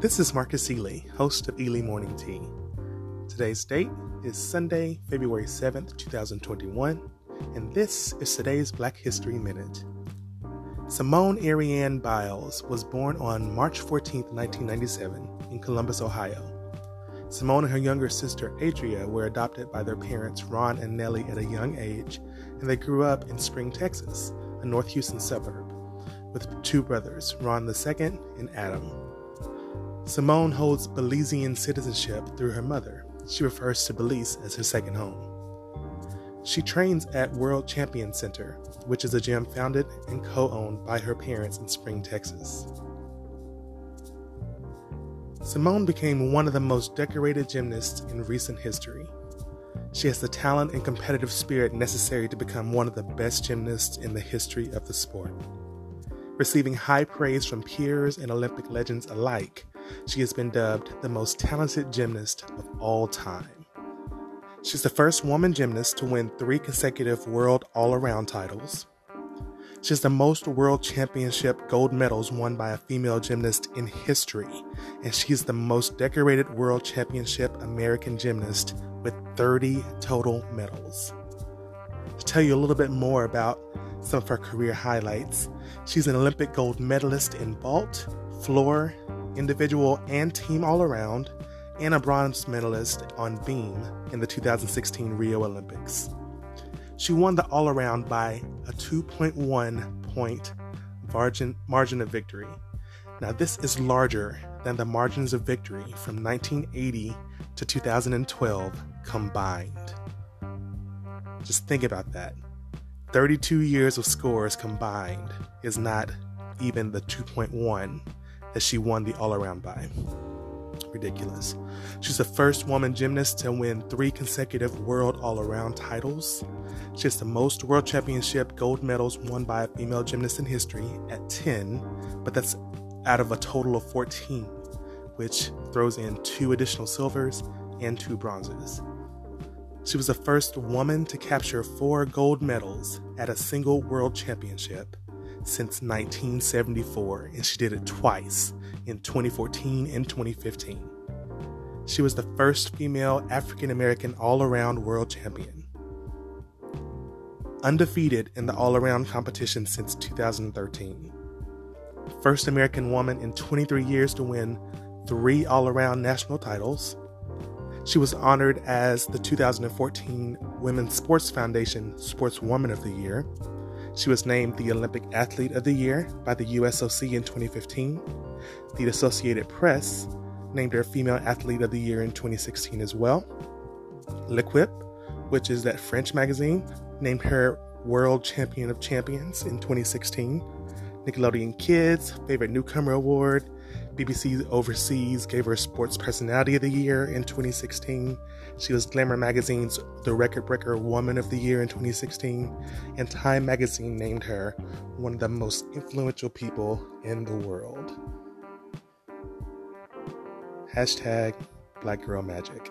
This is Marcus Ely, host of Ely Morning Tea. Today's date is Sunday, February 7th, 2021, and this is today's Black History Minute. Simone Ariane Biles was born on March 14, 1997, in Columbus, Ohio. Simone and her younger sister Adria were adopted by their parents Ron and Nellie at a young age, and they grew up in Spring, Texas, a North Houston suburb, with two brothers, Ron II and Adam. Simone holds Belizean citizenship through her mother. She refers to Belize as her second home. She trains at World Champion Center, which is a gym founded and co owned by her parents in Spring, Texas. Simone became one of the most decorated gymnasts in recent history. She has the talent and competitive spirit necessary to become one of the best gymnasts in the history of the sport. Receiving high praise from peers and Olympic legends alike, she has been dubbed the most talented gymnast of all time. She's the first woman gymnast to win three consecutive world all around titles. She's the most world championship gold medals won by a female gymnast in history, and she's the most decorated world championship American gymnast with 30 total medals. To tell you a little bit more about some of her career highlights, she's an Olympic gold medalist in vault, floor, individual and team all around, and a bronze medalist on beam in the 2016 Rio Olympics. She won the all around by a 2.1 point margin, margin of victory. Now, this is larger than the margins of victory from 1980 to 2012 combined. Just think about that. 32 years of scores combined is not even the 2.1 that she won the all around by. Ridiculous. She's the first woman gymnast to win three consecutive world all around titles. She has the most world championship gold medals won by a female gymnast in history at 10, but that's out of a total of 14, which throws in two additional silvers and two bronzes. She was the first woman to capture four gold medals at a single world championship since 1974, and she did it twice in 2014 and 2015. She was the first female African American all around world champion. Undefeated in the all around competition since 2013. First American woman in 23 years to win three all around national titles. She was honored as the 2014 Women's Sports Foundation Sportswoman of the Year she was named the Olympic Athlete of the Year by the USOC in 2015. The Associated Press named her Female Athlete of the Year in 2016 as well. L'Equipe, which is that French magazine, named her World Champion of Champions in 2016. Nickelodeon Kids Favorite Newcomer Award BBC Overseas gave her Sports Personality of the Year in 2016. She was Glamour Magazine's The Record Breaker Woman of the Year in 2016. And Time Magazine named her one of the most influential people in the world. Hashtag Black Girl Magic.